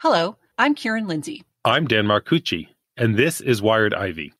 Hello, I'm Karen Lindsay. I'm Dan Marcucci, and this is Wired Ivy.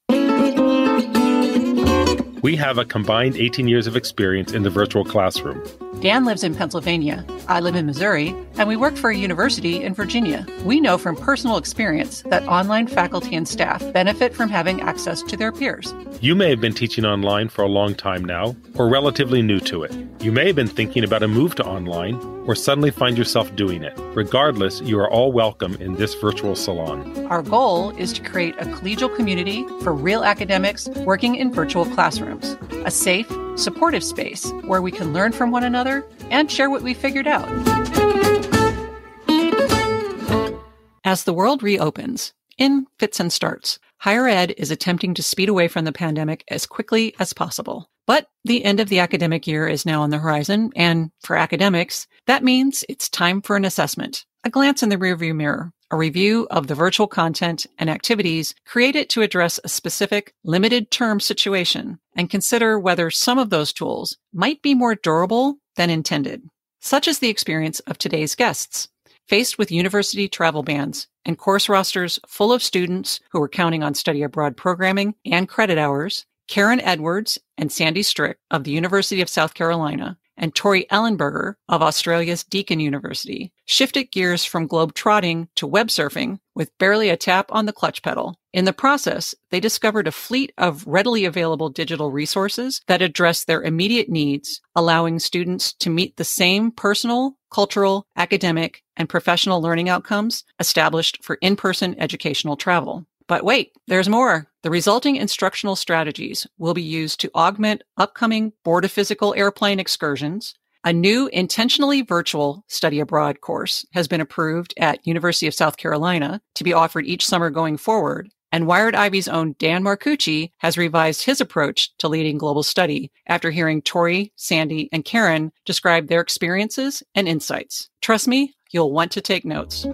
We have a combined 18 years of experience in the virtual classroom. Dan lives in Pennsylvania. I live in Missouri, and we work for a university in Virginia. We know from personal experience that online faculty and staff benefit from having access to their peers. You may have been teaching online for a long time now, or relatively new to it. You may have been thinking about a move to online, or suddenly find yourself doing it. Regardless, you are all welcome in this virtual salon. Our goal is to create a collegial community for real academics working in virtual classrooms, a safe, supportive space where we can learn from one another and share what we figured out. As the world reopens, in fits and starts, higher ed is attempting to speed away from the pandemic as quickly as possible. But the end of the academic year is now on the horizon, and for academics, that means it's time for an assessment, a glance in the rearview mirror, a review of the virtual content and activities created to address a specific limited term situation and consider whether some of those tools might be more durable than intended. Such is the experience of today's guests. Faced with university travel bans and course rosters full of students who are counting on study abroad programming and credit hours, Karen Edwards and Sandy Strick of the University of South Carolina and Tori Ellenberger of Australia's Deakin University shifted gears from globe trotting to web surfing with barely a tap on the clutch pedal. In the process, they discovered a fleet of readily available digital resources that address their immediate needs, allowing students to meet the same personal, cultural, academic, and professional learning outcomes established for in-person educational travel. But wait, there's more. The resulting instructional strategies will be used to augment upcoming Board of Physical Airplane excursions. A new intentionally virtual study abroad course has been approved at University of South Carolina to be offered each summer going forward. And Wired Ivy's own Dan Marcucci has revised his approach to leading global study after hearing Tori, Sandy, and Karen describe their experiences and insights. Trust me, you'll want to take notes.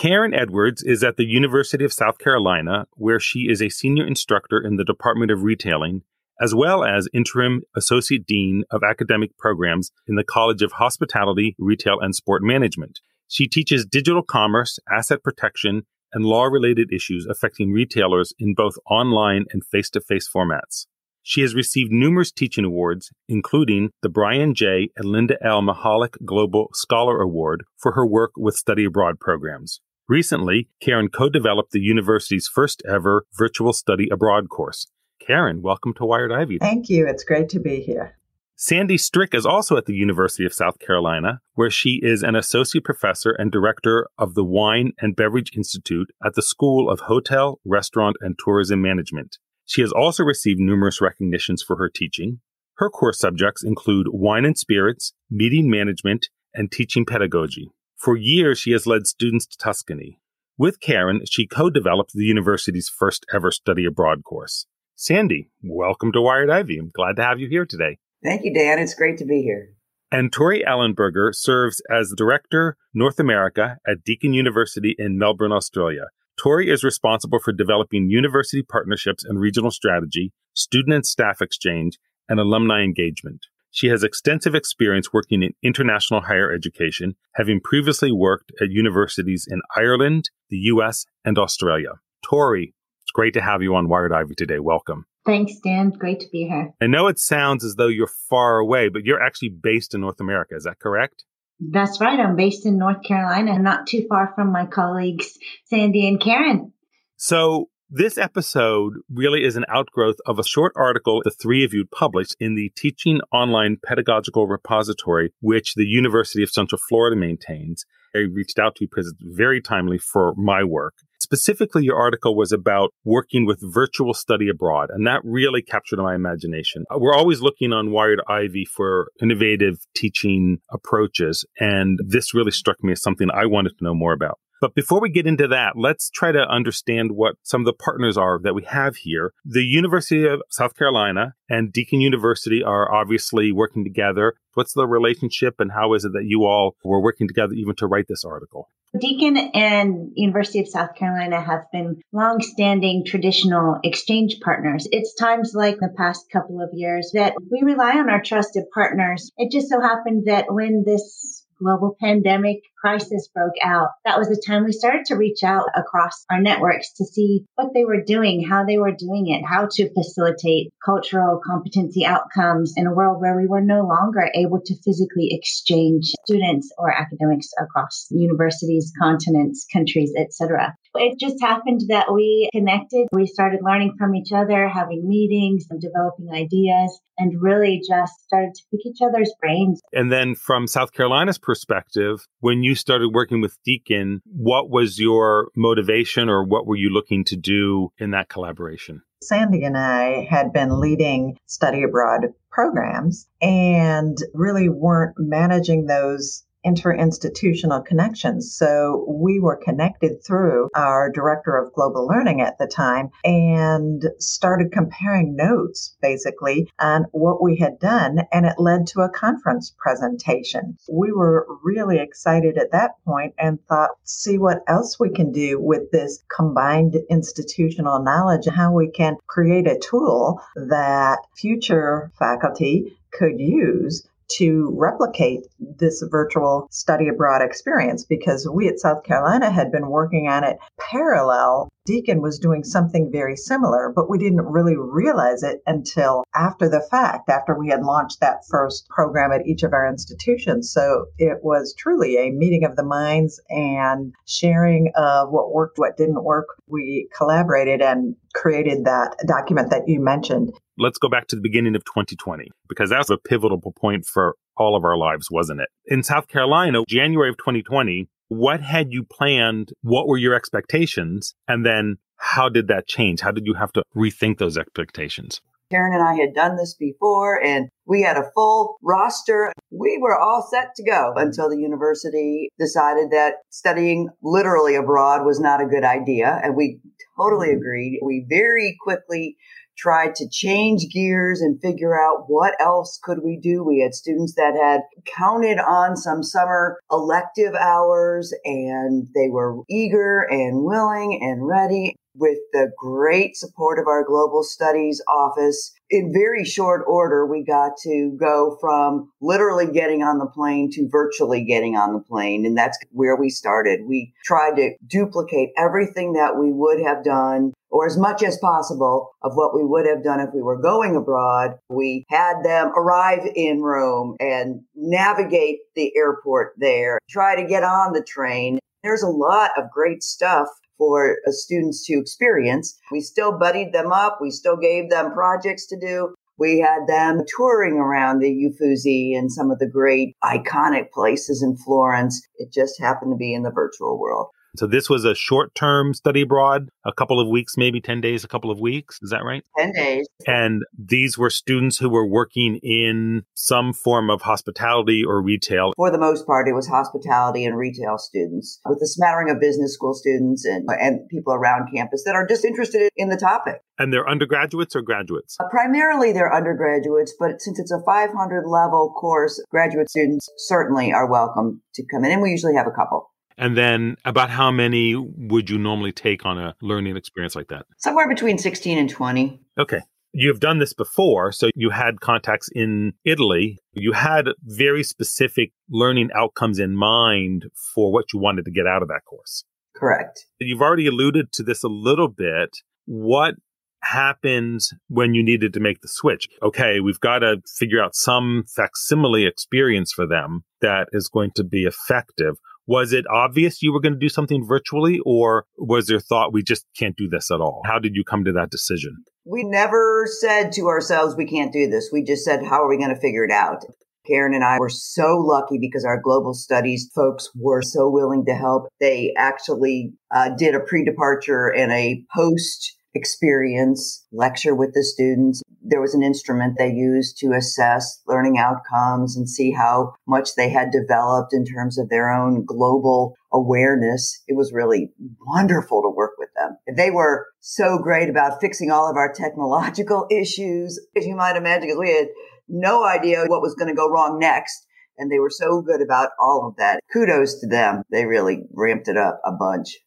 Karen Edwards is at the University of South Carolina, where she is a senior instructor in the Department of Retailing, as well as interim associate dean of academic programs in the College of Hospitality, Retail, and Sport Management. She teaches digital commerce, asset protection, and law related issues affecting retailers in both online and face to face formats. She has received numerous teaching awards, including the Brian J. and Linda L. Mahalik Global Scholar Award for her work with study abroad programs. Recently, Karen co-developed the university's first ever virtual study abroad course. Karen, welcome to Wired Ivy. Thank you. It's great to be here. Sandy Strick is also at the University of South Carolina, where she is an associate professor and director of the Wine and Beverage Institute at the School of Hotel, Restaurant, and Tourism Management. She has also received numerous recognitions for her teaching. Her course subjects include wine and spirits, meeting management, and teaching pedagogy. For years, she has led students to Tuscany. With Karen, she co-developed the university's first ever study abroad course. Sandy, welcome to Wired Ivy. I'm glad to have you here today. Thank you, Dan. It's great to be here. And Tori Ellenberger serves as Director North America at Deakin University in Melbourne, Australia. Tori is responsible for developing university partnerships and regional strategy, student and staff exchange, and alumni engagement. She has extensive experience working in international higher education, having previously worked at universities in Ireland, the US, and Australia. Tori, it's great to have you on Wired Ivy today. Welcome. Thanks, Dan. Great to be here. I know it sounds as though you're far away, but you're actually based in North America. Is that correct? That's right. I'm based in North Carolina, not too far from my colleagues, Sandy and Karen. So, this episode really is an outgrowth of a short article the three of you published in the Teaching Online Pedagogical Repository, which the University of Central Florida maintains. I reached out to you because it's very timely for my work. Specifically, your article was about working with virtual study abroad, and that really captured my imagination. We're always looking on Wired Ivy for innovative teaching approaches, and this really struck me as something I wanted to know more about. But before we get into that, let's try to understand what some of the partners are that we have here. The University of South Carolina and Deakin University are obviously working together. What's the relationship and how is it that you all were working together even to write this article? Deakin and University of South Carolina have been long-standing traditional exchange partners. It's times like the past couple of years that we rely on our trusted partners. It just so happened that when this global pandemic crisis broke out, that was the time we started to reach out across our networks to see what they were doing, how they were doing it, how to facilitate cultural competency outcomes in a world where we were no longer able to physically exchange students or academics across universities, continents, countries, etc. It just happened that we connected. We started learning from each other, having meetings and developing ideas, and really just started to pick each other's brains. And then from South Carolina's perspective, when you started working with Deakin, what was your motivation or what were you looking to do in that collaboration? Sandy and I had been leading study abroad programs and really weren't managing those interinstitutional connections. So we were connected through our director of global learning at the time and started comparing notes basically on what we had done. And it led to a conference presentation. We were really excited at that point and thought, see what else we can do with this combined institutional knowledge, and how we can create a tool that future faculty could use to replicate this virtual study abroad experience because we at South Carolina had been working on it parallel. Deakin was doing something very similar, but we didn't really realize it until after the fact, after we had launched that first program at each of our institutions. So it was truly a meeting of the minds and sharing of what worked, what didn't work. We collaborated and created that document that you mentioned let's go back to the beginning of 2020 because that was a pivotal point for all of our lives, wasn't it? In South Carolina, January of 2020, what had you planned? What were your expectations? And then how did that change? How did you have to rethink those expectations? Karen and I had done this before and we had a full roster. We were all set to go until the university decided that studying literally abroad was not a good idea. And we totally mm-hmm. agreed. We very quickly tried to change gears and figure out what else could we do. We had students that had counted on some summer elective hours and they were eager and willing and ready with the great support of our global studies office. In very short order, we got to go from literally getting on the plane to virtually getting on the plane. And that's where we started. We tried to duplicate everything that we would have done or as much as possible of what we would have done if we were going abroad. We had them arrive in Rome and navigate the airport there, try to get on the train. There's a lot of great stuff for uh, students to experience. We still buddied them up. We still gave them projects to do. We had them touring around the Uffizi and some of the great iconic places in Florence. It just happened to be in the virtual world. So this was a short term study abroad, a couple of weeks, maybe 10 days, a couple of weeks. Is that right? 10 days. And these were students who were working in some form of hospitality or retail. For the most part, it was hospitality and retail students with a smattering of business school students and, and people around campus that are just interested in the topic. And they're undergraduates or graduates? Uh, primarily they're undergraduates, but since it's a 500 level course, graduate students certainly are welcome to come in. And we usually have a couple. And then about how many would you normally take on a learning experience like that? Somewhere between 16 and 20. Okay. You've done this before, so you had contacts in Italy. You had very specific learning outcomes in mind for what you wanted to get out of that course. Correct. You've already alluded to this a little bit. What happened when you needed to make the switch? Okay, we've got to figure out some facsimile experience for them that is going to be effective. Was it obvious you were going to do something virtually, or was there thought we just can't do this at all? How did you come to that decision? We never said to ourselves, we can't do this. We just said, how are we going to figure it out? Karen and I were so lucky because our global studies folks were so willing to help. They actually uh, did a pre departure and a post experience, lecture with the students. There was an instrument they used to assess learning outcomes and see how much they had developed in terms of their own global awareness. It was really wonderful to work with them. They were so great about fixing all of our technological issues, as you might imagine, because we had no idea what was going to go wrong next. And they were so good about all of that. Kudos to them. They really ramped it up a bunch.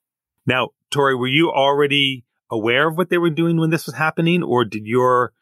Now, Tori, were you already aware of what they were doing when this was happening, or did your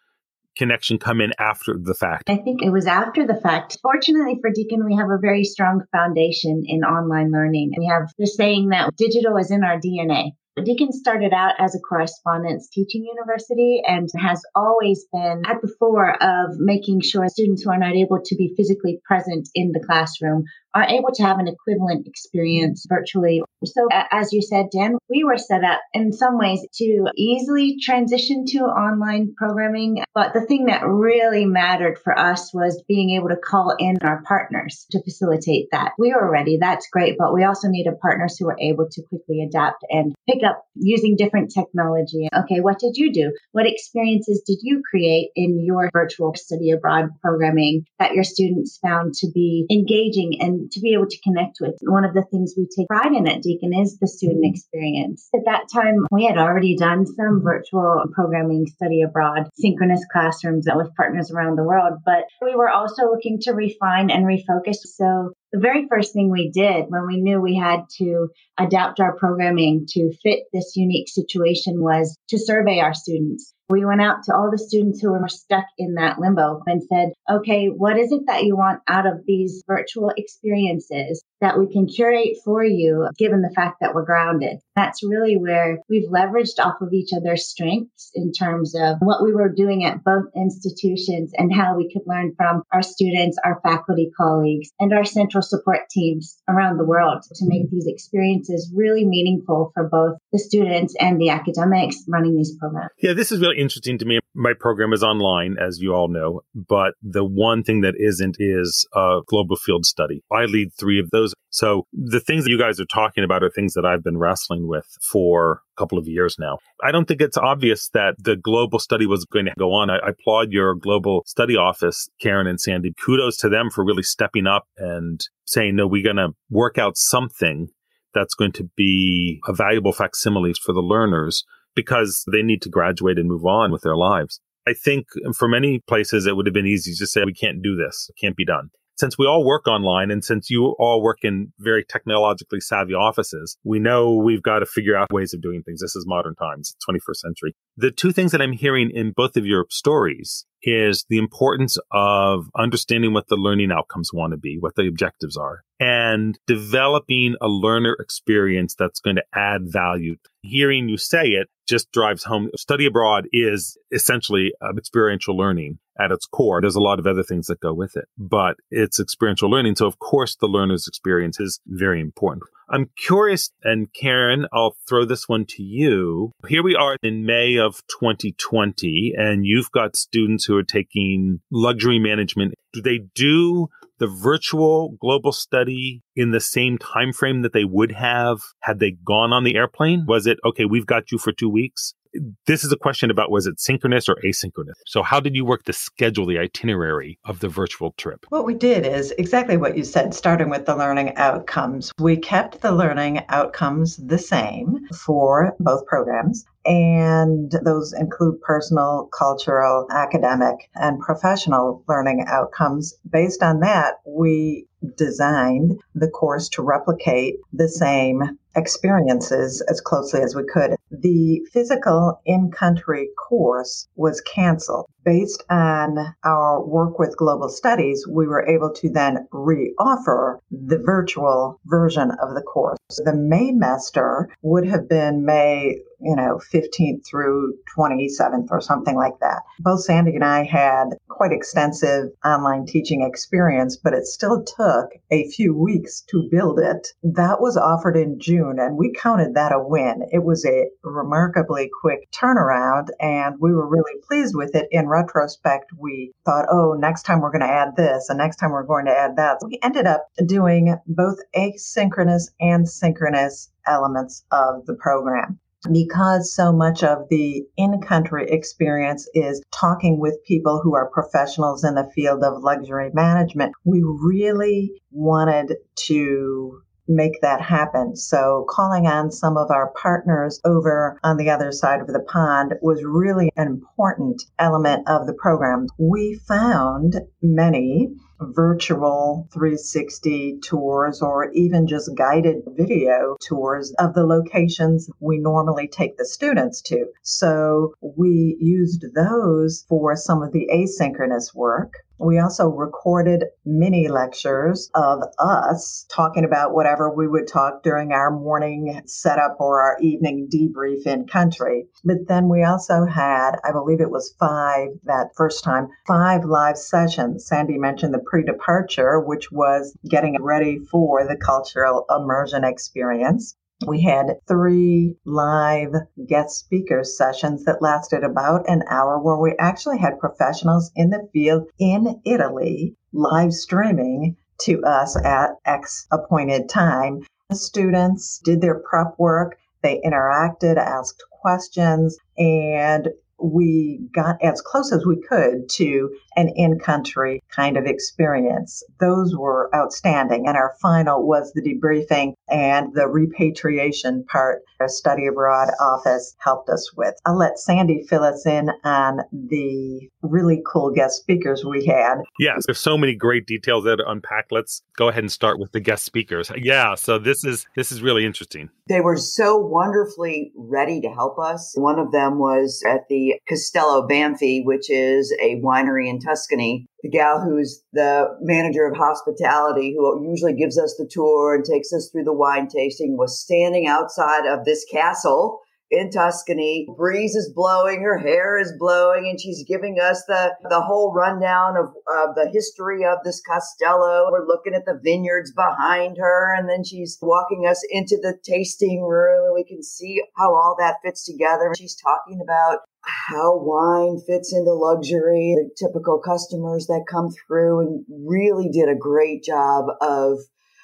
connection come in after the fact? I think it was after the fact. Fortunately for Deakin, we have a very strong foundation in online learning. We have the saying that digital is in our DNA. Deakin started out as a correspondence teaching university and has always been at the fore of making sure students who are not able to be physically present in the classroom are able to have an equivalent experience virtually. So, as you said, Dan, we were set up in some ways to easily transition to online programming. But the thing that really mattered for us was being able to call in our partners to facilitate that. We were ready. That's great. But we also needed partners who were able to quickly adapt and pick up using different technology. Okay, what did you do? What experiences did you create in your virtual study abroad programming that your students found to be engaging and to be able to connect with. One of the things we take pride in at Deakin is the student experience. At that time, we had already done some virtual programming study abroad, synchronous classrooms with partners around the world, but we were also looking to refine and refocus. So the very first thing we did when we knew we had to adapt our programming to fit this unique situation was to survey our students. We went out to all the students who were stuck in that limbo and said, okay, what is it that you want out of these virtual experiences that we can curate for you, given the fact that we're grounded? That's really where we've leveraged off of each other's strengths in terms of what we were doing at both institutions and how we could learn from our students, our faculty colleagues, and our central support teams around the world to make these experiences really meaningful for both the students and the academics running these programs. Yeah, this is really interesting to me. My program is online, as you all know, but the one thing that isn't is a global field study. I lead three of those. So the things that you guys are talking about are things that I've been wrestling with for a couple of years now. I don't think it's obvious that the global study was going to go on. I, I applaud your global study office, Karen and Sandy. Kudos to them for really stepping up and saying, no, we're going to work out something that's going to be a valuable facsimiles for the learners because they need to graduate and move on with their lives. I think for many places, it would have been easy to say, we can't do this. It can't be done. Since we all work online and since you all work in very technologically savvy offices, we know we've got to figure out ways of doing things. This is modern times, 21st century. The two things that I'm hearing in both of your stories is the importance of understanding what the learning outcomes want to be, what the objectives are, and developing a learner experience that's going to add value. Hearing you say it just drives home. Study abroad is essentially um, experiential learning at its core. There's a lot of other things that go with it, but it's experiential learning. So of course the learner's experience is very important. I'm curious, and Karen, I'll throw this one to you. Here we are in May of 2020, and you've got students who are taking luxury management. Do they do the virtual global study in the same time frame that they would have had they gone on the airplane? Was it okay, we've got you for 2 weeks? This is a question about was it synchronous or asynchronous? So, how did you work to schedule the itinerary of the virtual trip? What we did is exactly what you said, starting with the learning outcomes. We kept the learning outcomes the same for both programs. And those include personal, cultural, academic, and professional learning outcomes. Based on that, we designed the course to replicate the same experiences as closely as we could. The physical in country course was canceled. Based on our work with global studies, we were able to then re-offer the virtual version of the course. The May master would have been May you know, 15th through 27th or something like that. Both Sandy and I had quite extensive online teaching experience, but it still took a few weeks to build it. That was offered in June, and we counted that a win. It was a remarkably quick turnaround, and we were really pleased with it. In retrospect, we thought, oh, next time we're going to add this, and next time we're going to add that. So we ended up doing both asynchronous and synchronous elements of the program because so much of the in country experience is talking with people who are professionals in the field of luxury management, we really wanted to make that happen. So calling on some of our partners over on the other side of the pond was really an important element of the program. We found many virtual 360 tours or even just guided video tours of the locations we normally take the students to. So we used those for some of the asynchronous work. We also recorded mini lectures of us talking about whatever we would talk during our morning setup or our evening debrief in country. But then we also had, I believe it was five that first time, five live sessions. Sandy mentioned the pre departure, which was getting ready for the cultural immersion experience. We had three live guest speaker sessions that lasted about an hour where we actually had professionals in the field in Italy live streaming to us at X appointed time. The students did their prep work. They interacted, asked questions, and we got as close as we could to an in country kind of experience. Those were outstanding. And our final was the debriefing and the repatriation part our study abroad office helped us with. I'll let Sandy fill us in on the really cool guest speakers we had. Yes, there's so many great details there to unpack. Let's go ahead and start with the guest speakers. Yeah, so this is this is really interesting. They were so wonderfully ready to help us. One of them was at the Castello Banfi, which is a winery in Tuscany. The gal who's the manager of hospitality, who usually gives us the tour and takes us through the wine tasting, was standing outside of this castle in Tuscany. Breeze is blowing, her hair is blowing, and she's giving us the, the whole rundown of, of the history of this Castello. We're looking at the vineyards behind her, and then she's walking us into the tasting room, and we can see how all that fits together. She's talking about how wine fits into luxury, the typical customers that come through, and really did a great job of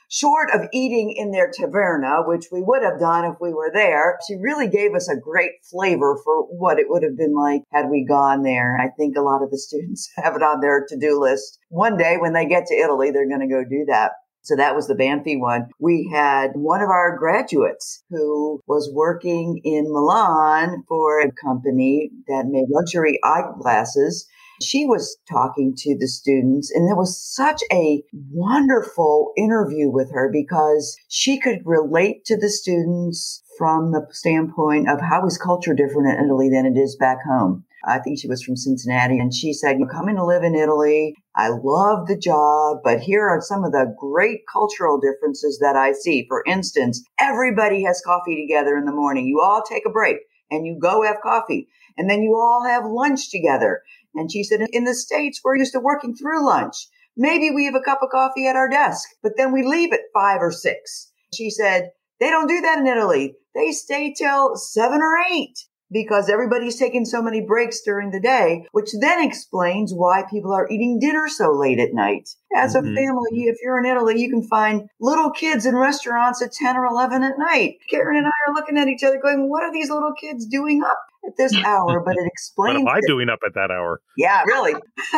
short of eating in their taverna, which we would have done if we were there, she really gave us a great flavor for what it would have been like had we gone there. I think a lot of the students have it on their to-do list. One day when they get to Italy, they're going to go do that. So that was the Banfi one. We had one of our graduates who was working in Milan for a company that made luxury eyeglasses she was talking to the students and there was such a wonderful interview with her because she could relate to the students from the standpoint of how is culture different in Italy than it is back home. I think she was from Cincinnati and she said, you're coming to live in Italy. I love the job, but here are some of the great cultural differences that I see. For instance, everybody has coffee together in the morning. You all take a break and you go have coffee and then you all have lunch together. And she said, in the States, we're used to working through lunch. Maybe we have a cup of coffee at our desk, but then we leave at five or six. She said, they don't do that in Italy. They stay till seven or eight because everybody's taking so many breaks during the day, which then explains why people are eating dinner so late at night. As mm-hmm. a family, if you're in Italy, you can find little kids in restaurants at 10 or 11 at night. Karen and I are looking at each other going, what are these little kids doing up at this hour? But it explains. what am I doing up at that hour? Yeah, really.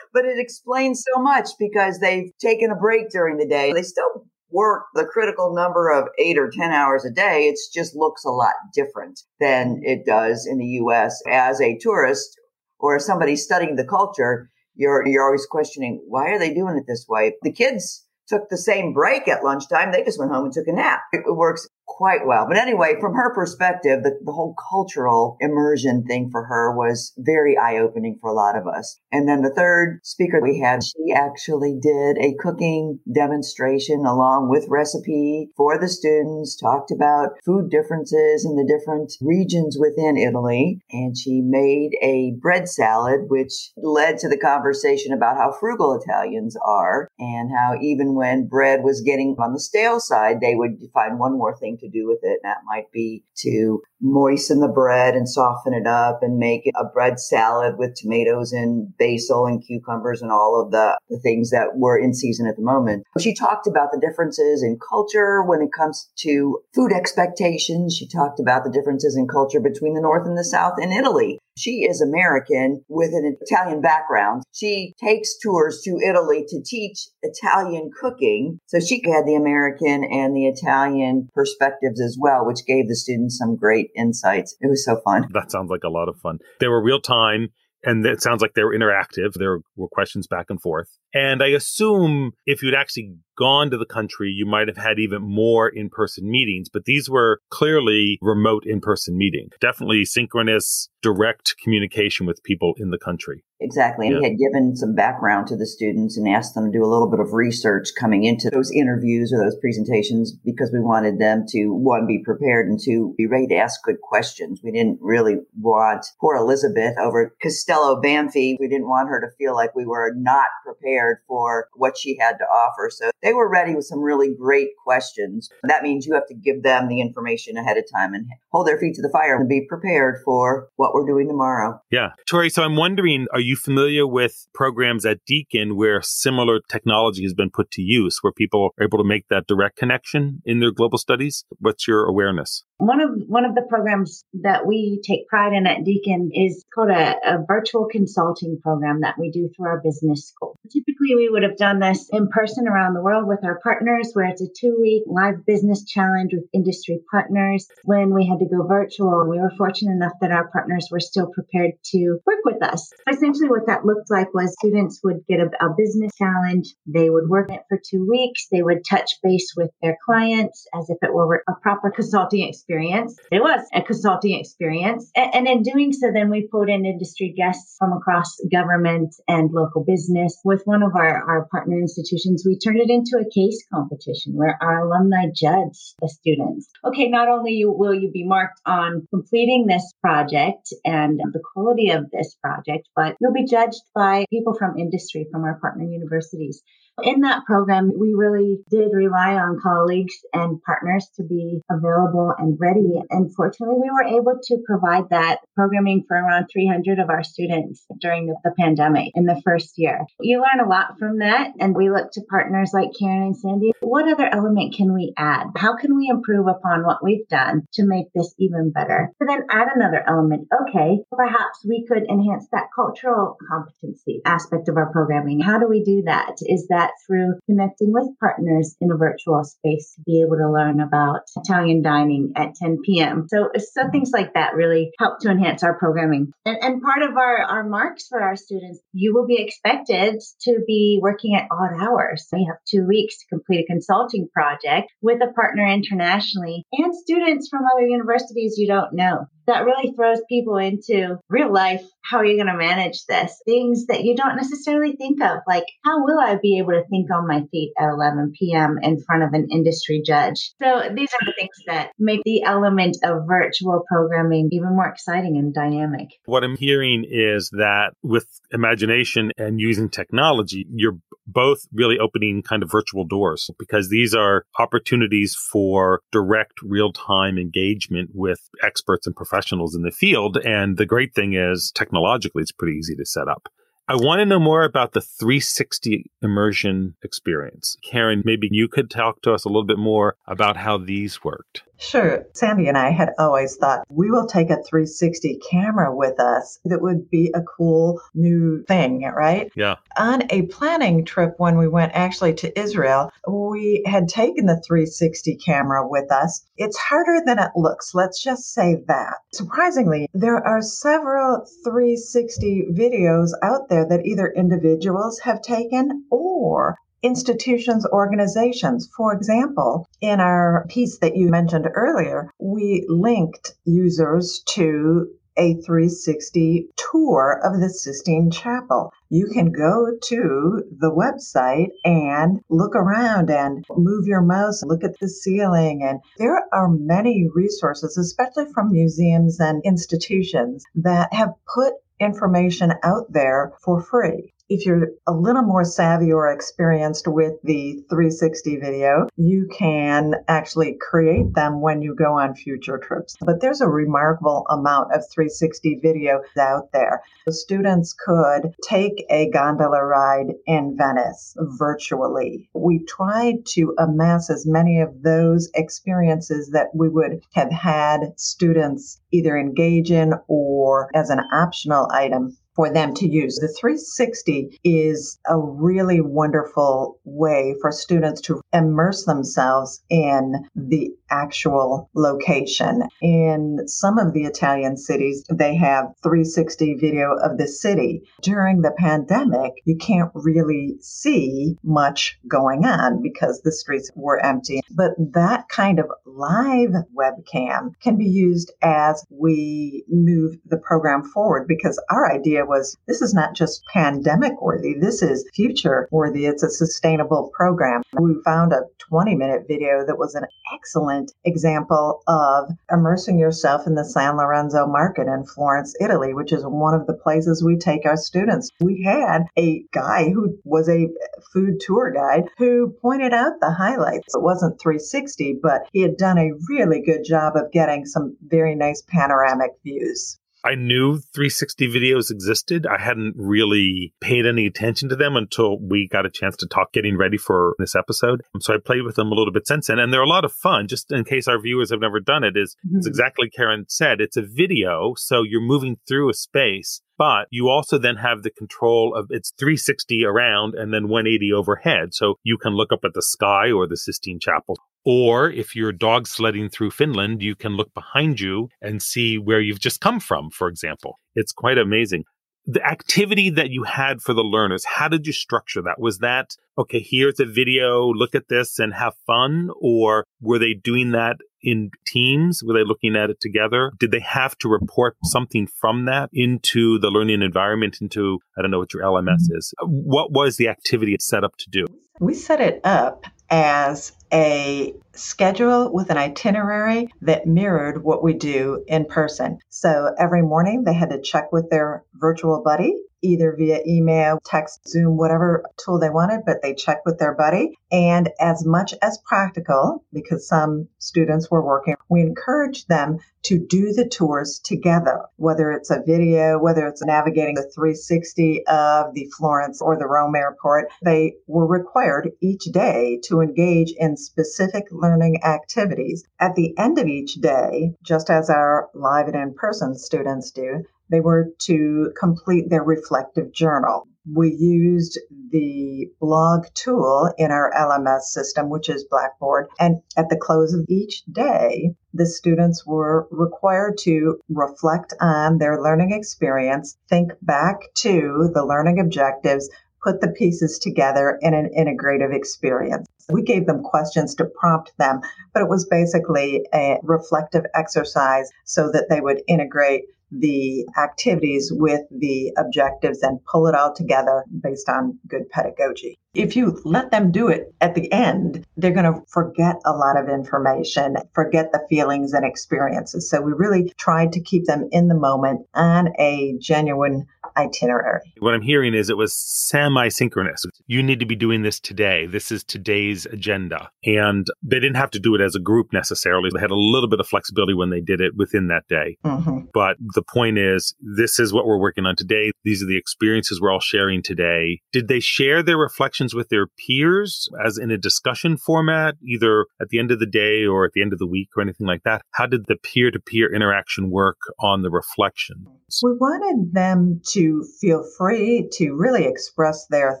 but it explains so much because they've taken a break during the day. They still work the critical number of eight or 10 hours a day, it just looks a lot different than it does in the US. As a tourist or somebody studying the culture, you're, you're always questioning, why are they doing it this way? The kids took the same break at lunchtime. They just went home and took a nap. It works quite well. But anyway, from her perspective, the, the whole cultural immersion thing for her was very eye opening for a lot of us. And then the third speaker we had, she actually did a cooking demonstration along with recipe for the students, talked about food differences in the different regions within Italy. And she made a bread salad, which led to the conversation about how frugal Italians are and how even when bread was getting on the stale side, they would find one more thing to do with it. And that might be to moisten the bread and soften it up and make a bread salad with tomatoes and basil and cucumbers and all of the, the things that were in season at the moment. She talked about the differences in culture when it comes to food expectations. She talked about the differences in culture between the North and the South in Italy. She is American with an Italian background. She takes tours to Italy to teach Italian cooking. So she had the American and the Italian perspectives as well, which gave the students some great insights. It was so fun. That sounds like a lot of fun. They were real time And it sounds like they were interactive. There were questions back and forth. And I assume if you'd actually gone to the country, you might have had even more in person meetings, but these were clearly remote in person meetings. Definitely synchronous, direct communication with people in the country. Exactly. And yeah. he had given some background to the students and asked them to do a little bit of research coming into those interviews or those presentations because we wanted them to, one, be prepared and two, be ready to ask good questions. We didn't really want poor Elizabeth over Castello Banfi. We didn't want her to feel like we were not prepared for what she had to offer. So they were ready with some really great questions. That means you have to give them the information ahead of time and hold their feet to the fire and be prepared for what we're doing tomorrow. Yeah. Tori, so I'm wondering, are you familiar with programs at Deakin where similar technology has been put to use, where people are able to make that direct connection in their global studies? What's your awareness? One of one of the programs that we take pride in at Deakin is called a, a virtual consulting program that we do through our business school. Typically, we would have done this in person around the world with our partners, where it's a two week live business challenge with industry partners. When we had to go virtual, we were fortunate enough that our partners were still prepared to work with us. Essentially, what that looked like was students would get a, a business challenge. They would work it for two weeks. They would touch base with their clients as if it were a proper consulting experience experience. It was a consulting experience. And, in doing so, then we pulled in industry guests from across government and local business. With one of our, our partner institutions, we turned it into a case competition where our alumni judge the students. Okay, not only will you be marked on completing this project and the quality of this project, but you'll be judged by people from industry from our partner universities. In that program, we really did rely on colleagues and partners to be available and ready. And fortunately, we were able to provide that programming for around 300 of our students during the, pandemic in the first year. You learn a lot from that. And we look to partners like Karen and Sandy. What other element can we add? How can we improve upon what we've done to make this even better? To then add another element. Okay, perhaps we could enhance that cultural competency aspect of our programming. How do we do that? Is that that through connecting with partners in a virtual space to be able to learn about Italian dining at 10 p.m. So, so things like that really help to enhance our programming. And, and part of our, our marks for our students, you will be expected to be working at odd hours. So you have two weeks to complete a consulting project with a partner internationally and students from other universities you don't know that really throws people into real life. How are you going to manage this? Things that you don't necessarily think of, like how will I be able to think on my feet at 11 p.m. in front of an industry judge? So these are the things that make the element of virtual programming even more exciting and dynamic. What I'm hearing is that with imagination and using technology, you're both really opening kind of virtual doors because these are opportunities for direct real time engagement with experts and professionals in the field. And the great thing is technologically, it's pretty easy to set up. I want to know more about the 360 immersion experience. Karen, maybe you could talk to us a little bit more about how these worked. Sure. Sandy and I had always thought we will take a 360 camera with us. That would be a cool new thing, right? Yeah. On a planning trip when we went actually to Israel, we had taken the 360 camera with us. It's harder than it looks. Let's just say that. Surprisingly, there are several 360 videos out there that either individuals have taken or institutions, organizations. For example, in our piece that you mentioned earlier, we linked users to a 360 tour of the Sistine Chapel. You can go to the website and look around and move your mouse, look at the ceiling. And there are many resources, especially from museums and institutions, that have put information out there for free. If you're a little more savvy or experienced with the 360 video, you can actually create them when you go on future trips. But there's a remarkable amount of 360 video out there. The students could take a gondola ride in Venice virtually. We tried to amass as many of those experiences that we would have had students either engage in or as an optional item for them to use. The 360 is a really wonderful way for students to immerse themselves in the actual location. In some of the Italian cities, they have 360 video of the city. During the pandemic, you can't really see much going on because the streets were empty. But that kind of live webcam can be used as we move the program forward because our was this is not just pandemic worthy, this is future worthy. It's a sustainable program. We found a 20 minute video that was an excellent example of immersing yourself in the San Lorenzo market in Florence, Italy, which is one of the places we take our students. We had a guy who was a food tour guide who pointed out the highlights. It wasn't 360, but he had done a really good job of getting some very nice panoramic views. I knew 360 videos existed. I hadn't really paid any attention to them until we got a chance to talk getting ready for this episode. So I played with them a little bit since then and they're a lot of fun. Just in case our viewers have never done it is mm-hmm. it's exactly Karen said. It's a video. So you're moving through a space but you also then have the control of it's 360 around and then 180 overhead. So you can look up at the sky or the Sistine Chapel or if you're dog sledding through Finland, you can look behind you and see where you've just come from, for example. It's quite amazing. The activity that you had for the learners, how did you structure that? Was that, okay, here's a video, look at this and have fun? Or were they doing that in teams? Were they looking at it together? Did they have to report something from that into the learning environment, into, I don't know what your LMS mm-hmm. is? What was the activity set up to do? We set it up as a schedule with an itinerary that mirrored what we do in person. So every morning they had to check with their virtual buddy either via email, text, Zoom, whatever tool they wanted, but they checked with their buddy. And as much as practical, because some students were working, we encouraged them to do the tours together, whether it's a video, whether it's navigating the 360 of the Florence or the Rome airport. They were required each day to engage in specific learning activities. At the end of each day, just as our live and in person students do, they were to complete their reflective journal. We used the blog tool in our LMS system, which is Blackboard. And at the close of each day, the students were required to reflect on their learning experience, think back to the learning objectives, put the pieces together in an integrative experience. We gave them questions to prompt them, but it was basically a reflective exercise so that they would integrate the activities with the objectives and pull it all together based on good pedagogy. If you let them do it at the end, they're going to forget a lot of information, forget the feelings and experiences. So we really tried to keep them in the moment on a genuine itinerary. What I'm hearing is it was semi synchronous. You need to be doing this today. This is today's agenda. And they didn't have to do it as a group necessarily. They had a little bit of flexibility when they did it within that day. Mm-hmm. But the point is, this is what we're working on today. These are the experiences we're all sharing today. Did they share their reflections with their peers as in a discussion format, either at the end of the day or at the end of the week or anything like that? How did the peer to peer interaction work on the reflection? We wanted them to feel free to really express their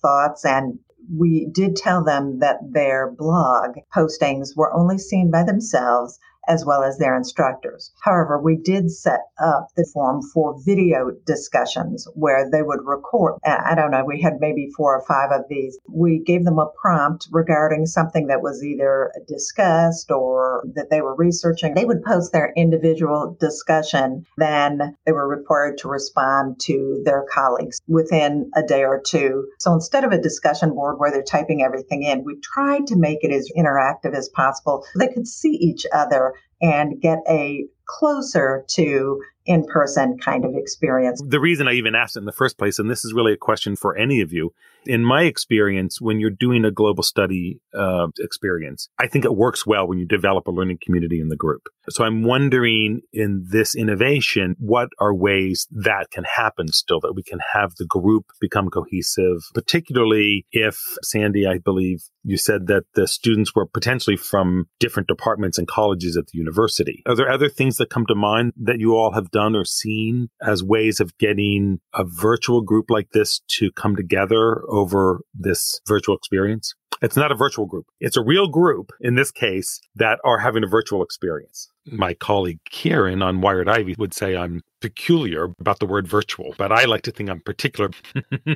thoughts and we did tell them that their blog postings were only seen by themselves as well as their instructors. However, we did set up the forum for video discussions where they would record. I don't know, we had maybe four or five of these. We gave them a prompt regarding something that was either discussed or that they were researching. They would post their individual discussion. Then they were required to respond to their colleagues within a day or two. So instead of a discussion board where they're typing everything in, we tried to make it as interactive as possible. They could see each other and get a closer to in person kind of experience. The reason I even asked it in the first place, and this is really a question for any of you, in my experience, when you're doing a global study uh, experience, I think it works well when you develop a learning community in the group. So I'm wondering in this innovation, what are ways that can happen still that we can have the group become cohesive, particularly if Sandy, I believe you said that the students were potentially from different departments and colleges at the university. Are there other things that come to mind that you all have done or seen as ways of getting a virtual group like this to come together over this virtual experience? It's not a virtual group. It's a real group in this case that are having a virtual experience. Mm. My colleague Karen on Wired Ivy would say I'm peculiar about the word virtual, but I like to think I'm particular.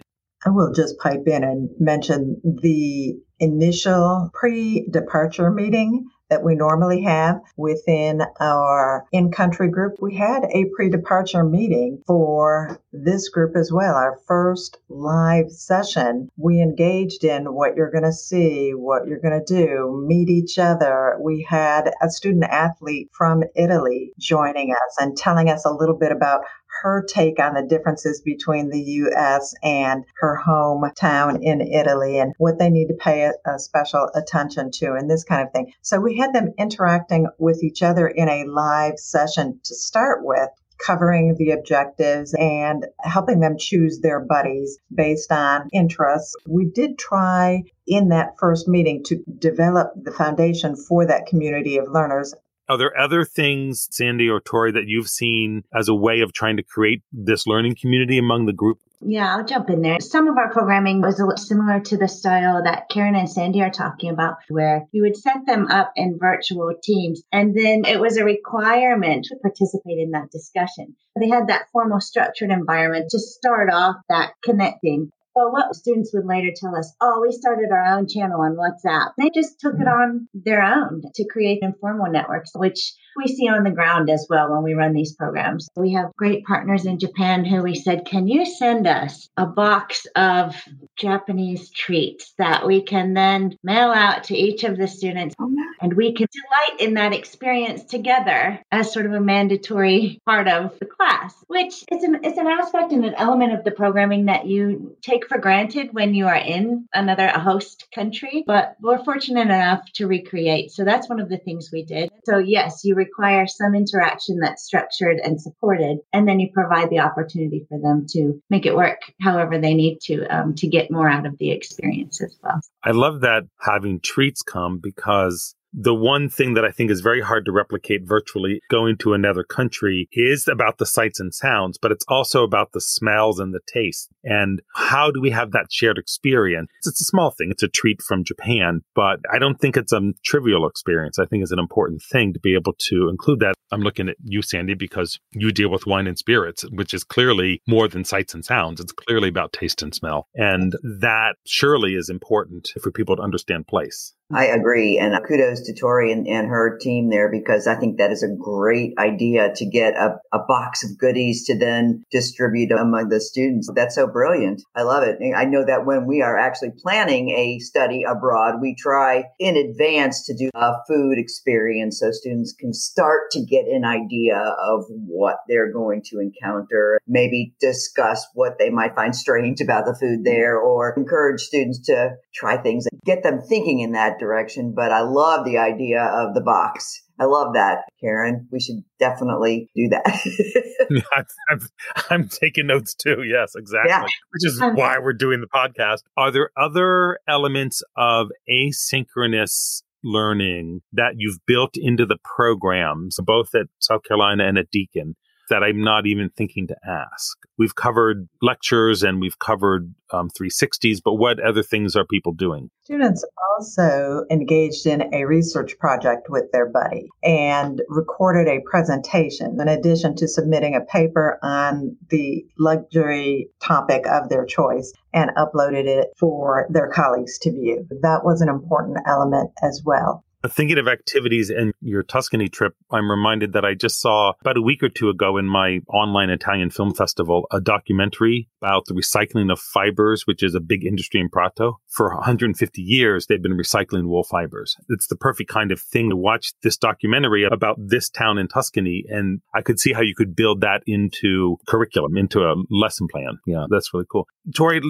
I will just pipe in and mention the initial pre departure meeting that we normally have within our in country group. We had a pre departure meeting for this group as well. Our first live session, we engaged in what you're going to see, what you're going to do, meet each other. We had a student athlete from Italy joining us and telling us a little bit about her take on the differences between the U.S. and her hometown in Italy and what they need to pay a, a, special attention to and this kind of thing. So we had them interacting with each other in a live session to start with covering the objectives and helping them choose their buddies based on interests. We did try in that first meeting to develop the foundation for that community of learners. Are there other things, Sandy or Tori, that you've seen as a way of trying to create this learning community among the group? Yeah, I'll jump in there. Some of our programming was a little similar to the style that Karen and Sandy are talking about, where you would set them up in virtual teams. And then it was a requirement to participate in that discussion. They had that formal structured environment to start off that connecting. Well, what students would later tell us, oh, we started our own channel on WhatsApp. They just took it mm. on their own to create informal networks, which we see on the ground as well when we run these programs. We have great partners in Japan who we said, can you send us a box of Japanese treats that we can then mail out to each of the students oh, and we can delight in that experience together as sort of a mandatory part of the class, which is an, it's an aspect and an element of the programming that you take for granted when you are in another host country, but we're fortunate enough to recreate. So that's one of the things we did. So yes, you require some interaction that's structured and supported, and then you provide the opportunity for them to make it work however they need to um, to get more out of the experience as well. I love that having treats come because the one thing that I think is very hard to replicate virtually going to another country is about the sights and sounds, but it's also about the smells and the taste. And how do we have that shared experience? It's a small thing. It's a treat from Japan, but I don't think it's a trivial experience. I think it's an important thing to be able to include that. I'm looking at you, Sandy, because you deal with wine and spirits, which is clearly more than sights and sounds. It's clearly about taste and smell. And that surely is important for people to understand place. I agree. And kudos to Tori and, and, her team there because I think that is a great idea to get a, a box of goodies to then distribute among the students. That's so brilliant. I love it. I know that when we are actually planning a study abroad, we try in advance to do a food experience so students can start to get an idea of what they're going to encounter, maybe discuss what they might find strange about the food there or encourage students to try things and get them thinking in that direction, but I love the idea of the box. I love that, Karen. We should definitely do that. I'm, I'm, taking notes too. Yes, exactly. Yeah. Which is um, why we're doing the podcast. Are there other elements of asynchronous learning that you've built into the programs, both at South Carolina and at Deakin, that I'm not even thinking to ask. We've covered lectures and we've covered um, 360s, but what other things are people doing? Students also engaged in a research project with their buddy and recorded a presentation in addition to submitting a paper on the luxury topic of their choice and uploaded it for their colleagues to view. That was an important element as well. Thinking of activities and your Tuscany trip, I'm reminded that I just saw about a week or two ago in my online Italian film festival a documentary about the recycling of fibers, which is a big industry in Prato. For 150 years, they've been recycling wool fibers. It's the perfect kind of thing to watch this documentary about this town in Tuscany. And I could see how you could build that into curriculum, into a lesson plan. Yeah, that's really cool. Tori,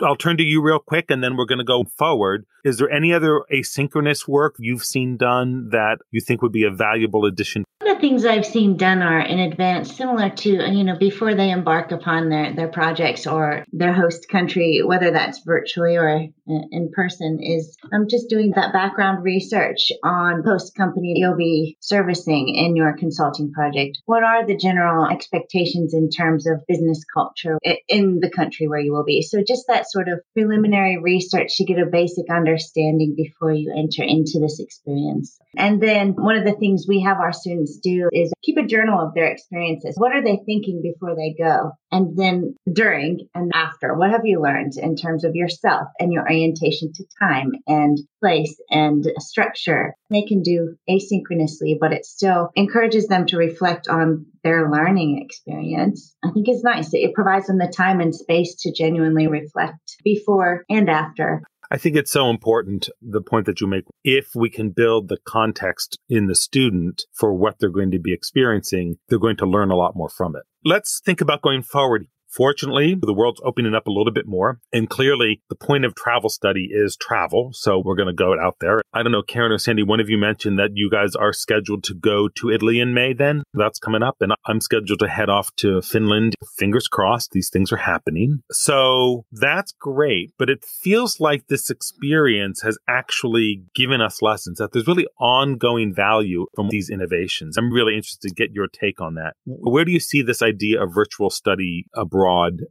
I'll turn to you real quick and then we're going to go forward. Is there any other asynchronous work you've seen done that you think would be a valuable addition one of the things I've seen done are in advance, similar to, you know, before they embark upon their, their projects or their host country, whether that's virtually or in person, is I'm just doing that background research on host company you'll be servicing in your consulting project. What are the general expectations in terms of business culture in the country where you will be? So just that sort of preliminary research to get a basic understanding before you enter into this experience. And then one of the things we have our students do is keep a journal of their experiences. What are they thinking before they go? And then during and after, what have you learned in terms of yourself and your orientation to time and place and structure? They can do asynchronously, but it still encourages them to reflect on their learning experience. I think it's nice. It provides them the time and space to genuinely reflect before and after I think it's so important, the point that you make. If we can build the context in the student for what they're going to be experiencing, they're going to learn a lot more from it. Let's think about going forward. Fortunately, the world's opening up a little bit more. And clearly, the point of travel study is travel. So we're going to go out there. I don't know, Karen or Sandy, one of you mentioned that you guys are scheduled to go to Italy in May then. That's coming up. And I'm scheduled to head off to Finland. Fingers crossed, these things are happening. So that's great. But it feels like this experience has actually given us lessons that there's really ongoing value from these innovations. I'm really interested to get your take on that. Where do you see this idea of virtual study abroad?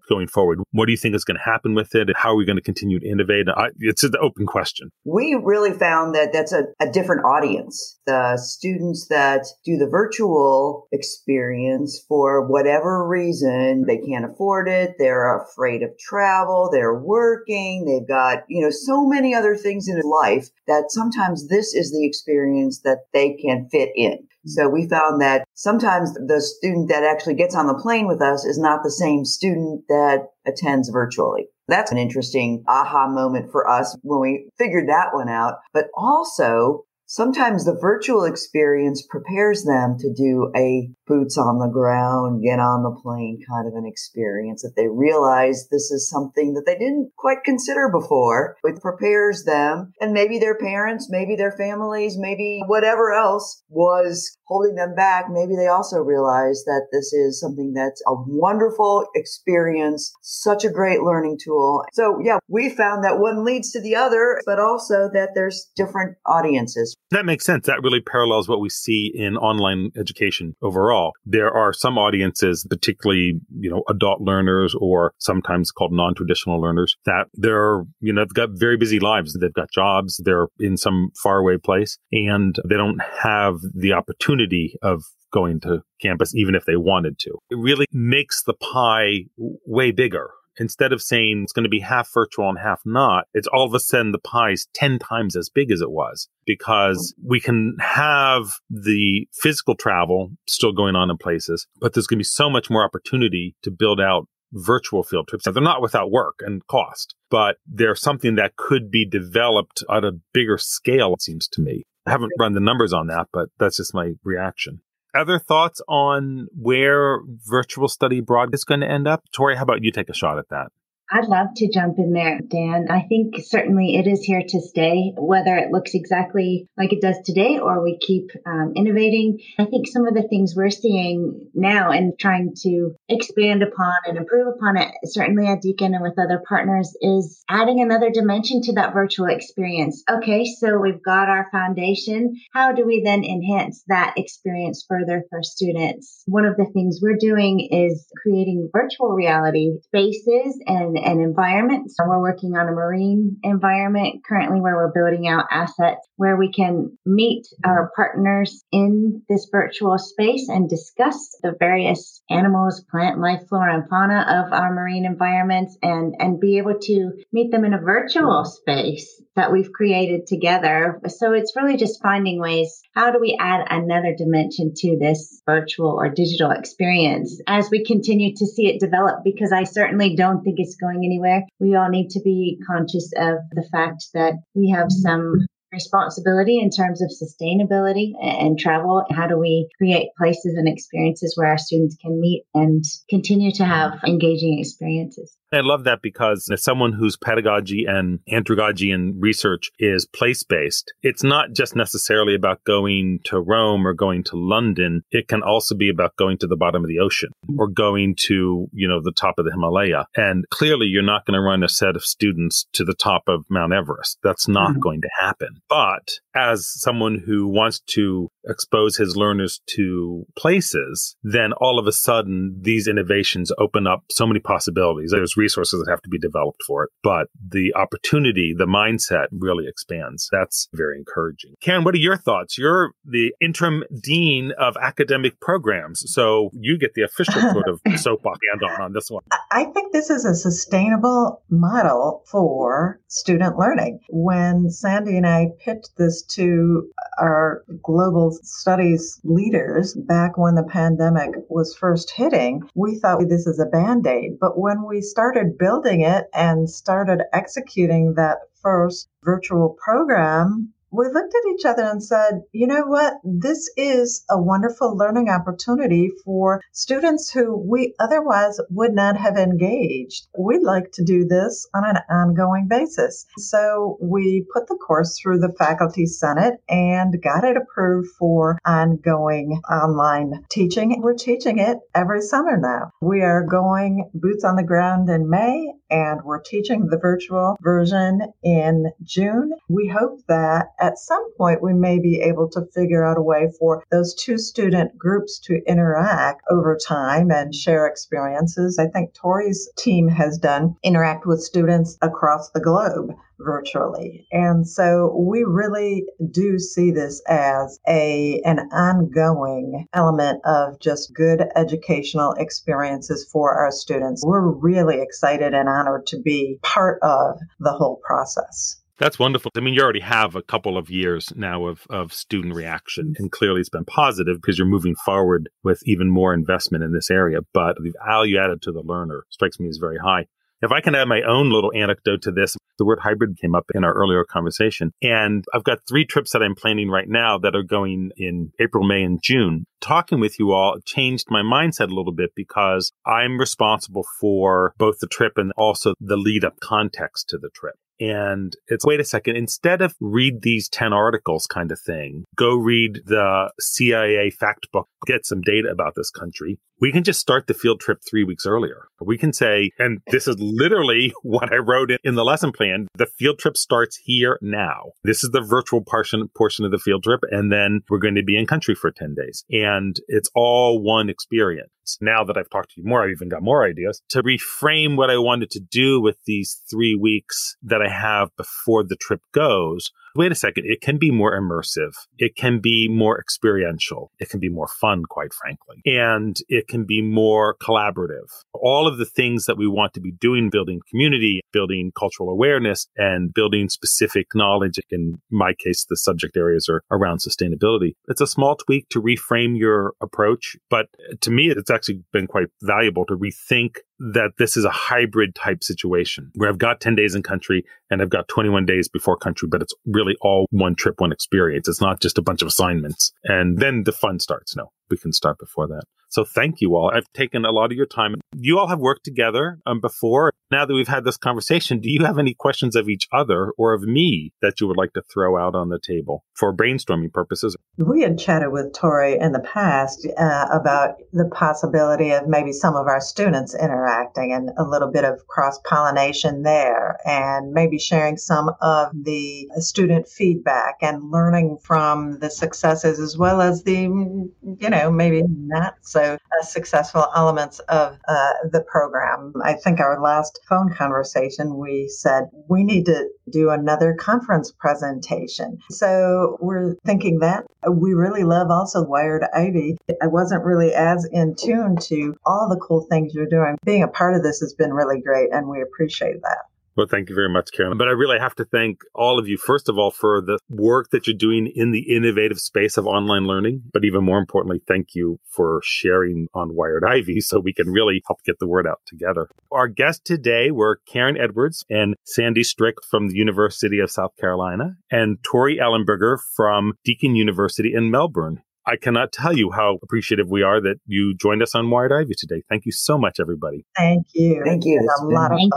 Going forward? What do you think is going to happen with it? How are we going to continue to innovate? I, it's an open question. We really found that that's a, a different audience. The students that do the virtual experience for whatever reason, they can't afford it. They're afraid of travel. They're working. They've got, you know, so many other things in life that sometimes this is the experience that they can fit in. So we found that sometimes the student that actually gets on the plane with us is not the same student that attends virtually. That's an interesting aha moment for us when we figured that one out. But also sometimes the virtual experience prepares them to do a boots on the ground, get on the plane kind of an experience that they realize this is something that they didn't quite consider before. It prepares them and maybe their parents, maybe their families, maybe whatever else was holding them back. Maybe they also realize that this is something that's a wonderful experience, such a great learning tool. So yeah, we found that one leads to the other, but also that there's different audiences. That makes sense. That really parallels what we see in online education overall. There are some audiences, particularly, you know, adult learners or sometimes called non-traditional learners that they're, you know, they've got very busy lives. They've got jobs. They're in some faraway place and they don't have the opportunity of going to campus, even if they wanted to. It really makes the pie way bigger instead of saying it's going to be half virtual and half not, it's all of a sudden the pie's 10 times as big as it was because mm-hmm. we can have the physical travel still going on in places, but there's going to be so much more opportunity to build out virtual field trips. Now, they're not without work and cost, but they're something that could be developed at a bigger scale, it seems to me. I haven't run the numbers on that, but that's just my reaction other thoughts on where virtual study abroad is going to end up? Tori, how about you take a shot at that? I'd love to jump in there, Dan. I think certainly it is here to stay, whether it looks exactly like it does today or we keep um, innovating. I think some of the things we're seeing now and trying to expand upon and improve upon it, certainly at Deakin and with other partners, is adding another dimension to that virtual experience. Okay, so we've got our foundation. How do we then enhance that experience further for students? One of the things we're doing is creating virtual reality spaces and an environment. So we're working on a marine environment currently where we're building out assets where we can meet our partners in this virtual space and discuss the various animals, plant life, flora and fauna of our marine environments and, and be able to meet them in a virtual space that we've created together. So it's really just finding ways. How do we add another dimension to this virtual or digital experience as we continue to see it develop? Because I certainly don't think it's going anywhere. We all need to be conscious of the fact that we have some responsibility in terms of sustainability and travel. How do we create places and experiences where our students can meet and continue to have engaging experiences? I love that because as someone whose pedagogy and andragogy and research is place based, it's not just necessarily about going to Rome or going to London. It can also be about going to the bottom of the ocean or going to, you know, the top of the Himalaya. And clearly you're not going to run a set of students to the top of Mount Everest. That's not mm-hmm. going to happen. But as someone who wants to expose his learners to places, then all of a sudden these innovations open up so many possibilities. There's resources that have to be developed for it, but the opportunity, the mindset really expands. That's very encouraging. Karen, what are your thoughts? You're the interim dean of academic programs, so you get the official sort of soapbox hand on on this one. I think this is a sustainable model for student learning. When Sandy and I pitched this to our global studies leaders back when the pandemic was first hitting, we thought this is a band aid. But when we started building it and started executing that first virtual program, we looked at each other and said, you know what? This is a wonderful learning opportunity for students who we otherwise would not have engaged. We'd like to do this on an ongoing basis. So we put the course through the Faculty Senate and got it approved for ongoing online teaching. We're teaching it every summer now. We are going boots on the ground in May and we're teaching the virtual version in June. We hope that at some point we may be able to figure out a way for those two student groups to interact over time and share experiences. I think Tori's team has done interact with students across the globe virtually. And so we really do see this as a an ongoing element of just good educational experiences for our students. We're really excited and honored to be part of the whole process. That's wonderful. I mean, you already have a couple of years now of, of student reaction, and clearly it's been positive because you're moving forward with even more investment in this area. But the value added to the learner strikes me as very high. If I can add my own little anecdote to this, the word hybrid came up in our earlier conversation. And I've got three trips that I'm planning right now that are going in April, May, and June. Talking with you all changed my mindset a little bit because I'm responsible for both the trip and also the lead up context to the trip. And it's, wait a second, instead of read these 10 articles kind of thing, go read the CIA fact book, get some data about this country. We can just start the field trip three weeks earlier. We can say, and this is literally what I wrote in the lesson plan. The field trip starts here now. This is the virtual portion, portion of the field trip. And then we're going to be in country for 10 days. And it's all one experience. Now that I've talked to you more, I've even got more ideas to reframe what I wanted to do with these three weeks that I have before the trip goes wait a second, it can be more immersive. It can be more experiential. It can be more fun, quite frankly. And it can be more collaborative. All of the things that we want to be doing, building community, building cultural awareness, and building specific knowledge. In my case, the subject areas are around sustainability. It's a small tweak to reframe your approach, but to me, it's actually been quite valuable to rethink that this is a hybrid type situation where I've got 10 days in country and I've got 21 days before country, but it's really all one trip, one experience. It's not just a bunch of assignments. And then the fun starts. No, we can start before that. So thank you all. I've taken a lot of your time. You all have worked together um, before. Now that we've had this conversation, do you have any questions of each other or of me that you would like to throw out on the table for brainstorming purposes? We had chatted with Tori in the past uh, about the possibility of maybe some of our students interacting and a little bit of cross pollination there and maybe sharing some of the student feedback and learning from the successes as well as the, you know, maybe not so also uh, successful elements of uh, the program. I think our last phone conversation, we said we need to do another conference presentation. So we're thinking that we really love also Wired Ivy. I wasn't really as in tune to all the cool things you're doing. Being a part of this has been really great, and we appreciate that. Well, thank you very much, Karen. But I really have to thank all of you, first of all, for the work that you're doing in the innovative space of online learning. But even more importantly, thank you for sharing on Wired Ivy so we can really help get the word out together. Our guests today were Karen Edwards and Sandy Strick from the University of South Carolina and Tori Ellenberger from Deakin University in Melbourne. I cannot tell you how appreciative we are that you joined us on Wired Ivy today. Thank you so much, everybody. Thank you. Thank you. It's a lot of Thank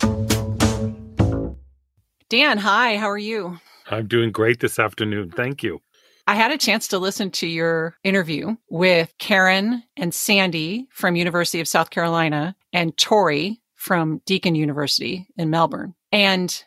fun. you. Dan, hi, how are you? I'm doing great this afternoon. Thank you. I had a chance to listen to your interview with Karen and Sandy from University of South Carolina and Tori from Deakin University in Melbourne. And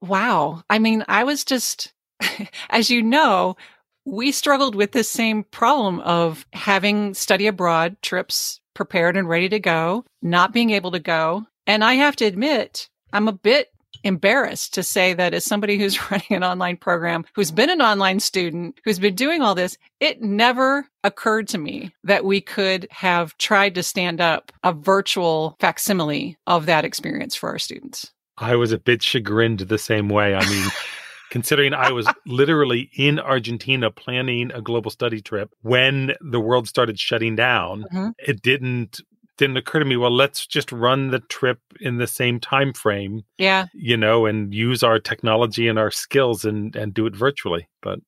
wow, I mean, I was just as you know, we struggled with this same problem of having study abroad trips prepared and ready to go, not being able to go. And I have to admit, I'm a bit embarrassed to say that as somebody who's running an online program, who's been an online student, who's been doing all this, it never occurred to me that we could have tried to stand up a virtual facsimile of that experience for our students. I was a bit chagrined the same way. I mean, considering I was literally in Argentina planning a global study trip when the world started shutting down, Mhm. it didn't didn't occur to me well let's just run the trip in the same time frame Yeah. you know and use our technology and our skills and and do it virtually but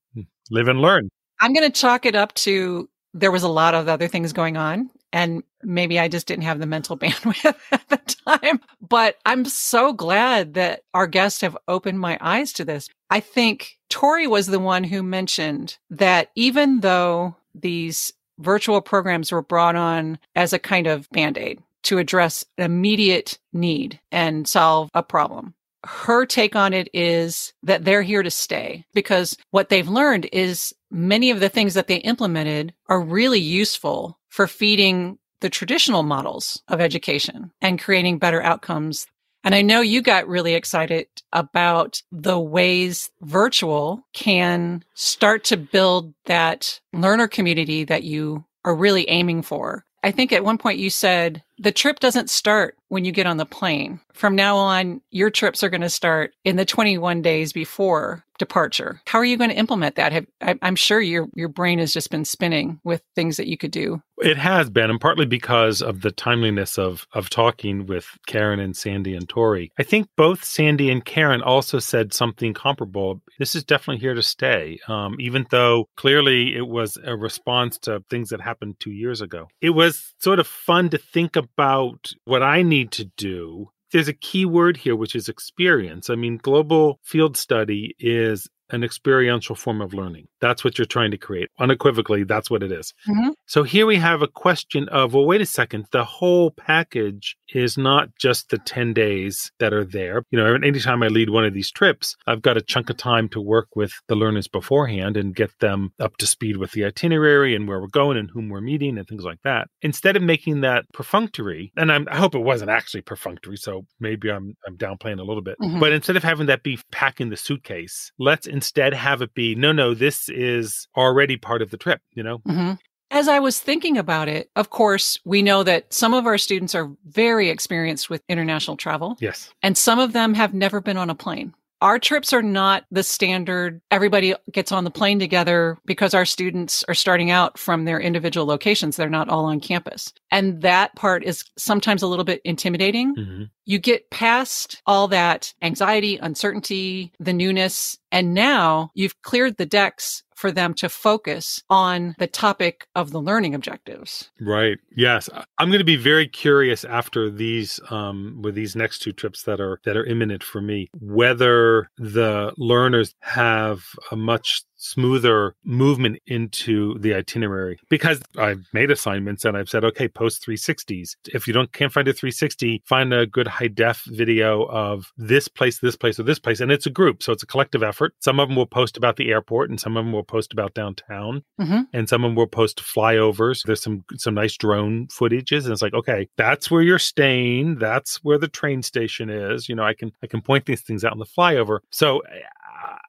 live and learn I'm going to chalk it up to there was a lot of other things going on. And maybe I just didn't have the mental bandwidth at the time. But I'm so glad that our guests have opened my eyes to this. I think Tori was the one who mentioned that even though these virtual programs were brought on as a kind of band aid to address an immediate need and solve a problem, her take on it is that they're here to stay because what they've learned is many of the things that they implemented are really useful for feeding the traditional models of education and creating better outcomes. And I know you got really excited about the ways virtual can start to build that learner community that you are really aiming for. I think at one point you said the trip doesn't start when you get on the plane. From now on, your trips are going to start in the 21 days before departure. How are you going to implement that? Have, I, I'm sure your your brain has just been spinning with things that you could do. It has been, and partly because of the timeliness of of talking with Karen and Sandy and Tori. I think both Sandy and Karen also said something comparable. This is definitely here to stay, um, even though clearly it was a response to things that happened two years ago. It was sort of fun to think about what I need to do. There's a key word here, which is experience. I mean, global field study is an experiential form of learning. That's what you're trying to create. Unequivocally, that's what it is. Mhm. So here we have a question of, well, wait a second. The whole package is not just the 10 days that are there. You know, anytime I lead one of these trips, I've got a chunk of time to work with the learners beforehand and get them up to speed with the itinerary and where we're going and whom we're meeting and things like that. Instead of making that perfunctory, and I'm, I hope it wasn't actually perfunctory, so maybe I'm, I'm downplaying a little bit, Mhm. but instead of having that be pack in the suitcase, let's instead have it be, no, no, this is already part of the trip, you know? Mhm. As I was thinking about it, of course, we know that some of our students are very experienced with international travel, Yes. and some of them have never been on a plane. Our trips are not the standard, everybody gets on the plane together because our students are starting out from their individual locations. They're not all on campus. And that part is sometimes a little bit intimidating. hmm You get past all that anxiety, uncertainty, the newness, and now you've cleared the decks for them to focus on the topic of the learning objectives. Right. Yes. I'm going to be very curious after these, um, with these next two trips that are that are imminent for me, whether the learners have a much smoother movement into the itinerary because I've made assignments and I've said, okay, post 360s. If you don't can't find a 360, find a good high def video of this place, this place, or this place, and it's a group, so it's a collective effort. Some of them will post about the airport, and some of them will post about downtown Mhm. and some of them will post flyovers. There's some some nice drone footages, and it's like, okay, that's where you're staying. That's where the train station is. You know, I can I can point these things out on the flyover. So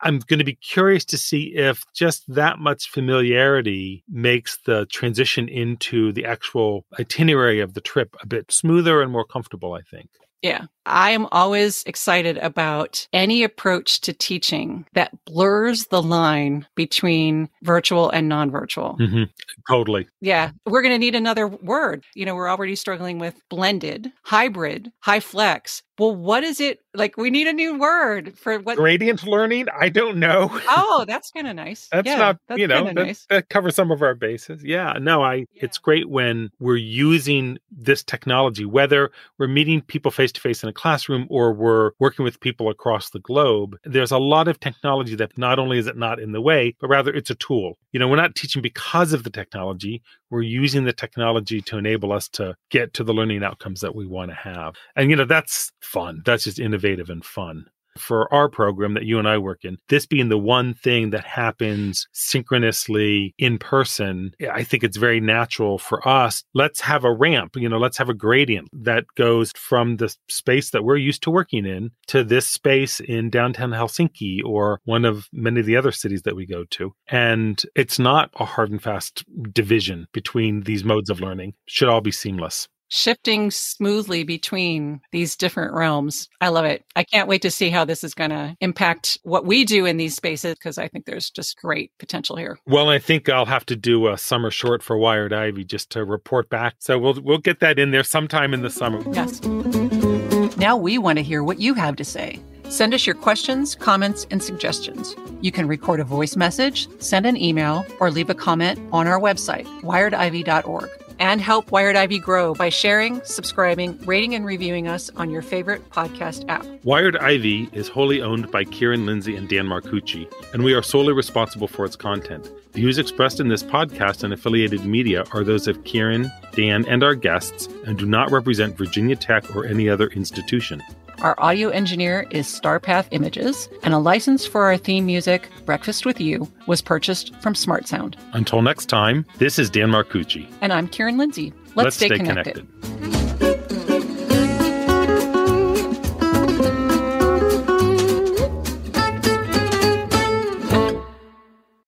I'm going to be curious to see if just that much familiarity makes the transition into the actual itinerary of the trip a bit smoother and more comfortable. I think. Yeah. I am always excited about any approach to teaching that blurs the line between virtual and non virtual. Mm-hmm. Totally. Yeah. We're going to need another word. You know, we're already struggling with blended, hybrid, HyFlex. Well, what is it like? We need a new word for what gradient learning. I don't know. Oh, that's kind of nice. that's yeah, not, that's you know, that, nice. that covers some of our bases. Yeah. No, I, Yeah. it's great when we're using this technology, whether we're meeting people face to face in a classroom or we're working with people across the globe. There's a lot of technology that not only is it not in the way, but rather it's a tool. You know, we're not teaching because of the technology. We're using the technology to enable us to get to the learning outcomes that we want to have. And, you know, that's fun. That's just innovative and fun. For our program that you and I work in, this being the one thing that happens synchronously in person, I think it's very natural for us. Let's have a ramp, you know, let's have a gradient that goes from the space that we're used to working in to this space in downtown Helsinki or one of many of the other cities that we go to. And it's not a hard and fast division between these modes of learning. It should all be seamless. Shifting smoothly between these different realms. I love it. I can't wait to see how this is going to impact what we do in these spaces because I think there's just great potential here. Well, I think I'll have to do a summer short for Wired Ivy just to report back. So we'll we'll get that in there sometime in the summer. Yes. Now we want to hear what you have to say. Send us your questions, comments, and suggestions. You can record a voice message, send an email, or leave a comment on our website, wiredivy.org. And help Wired Ivy grow by sharing, subscribing, rating, and reviewing us on your favorite podcast app. Wired Ivy is wholly owned by Kieran Lindsay and Dan Marcucci, and we are solely responsible for its content. Views expressed in this podcast and affiliated media are those of Kieran, Dan, and our guests, and do not represent Virginia Tech or any other institution. Our audio engineer is Starpath Images, and a license for our theme music, Breakfast with You, was purchased from Smart Sound. Until next time, this is Dan Marcucci. And I'm Kieran Lindsay. Let's, stay, connected. connected.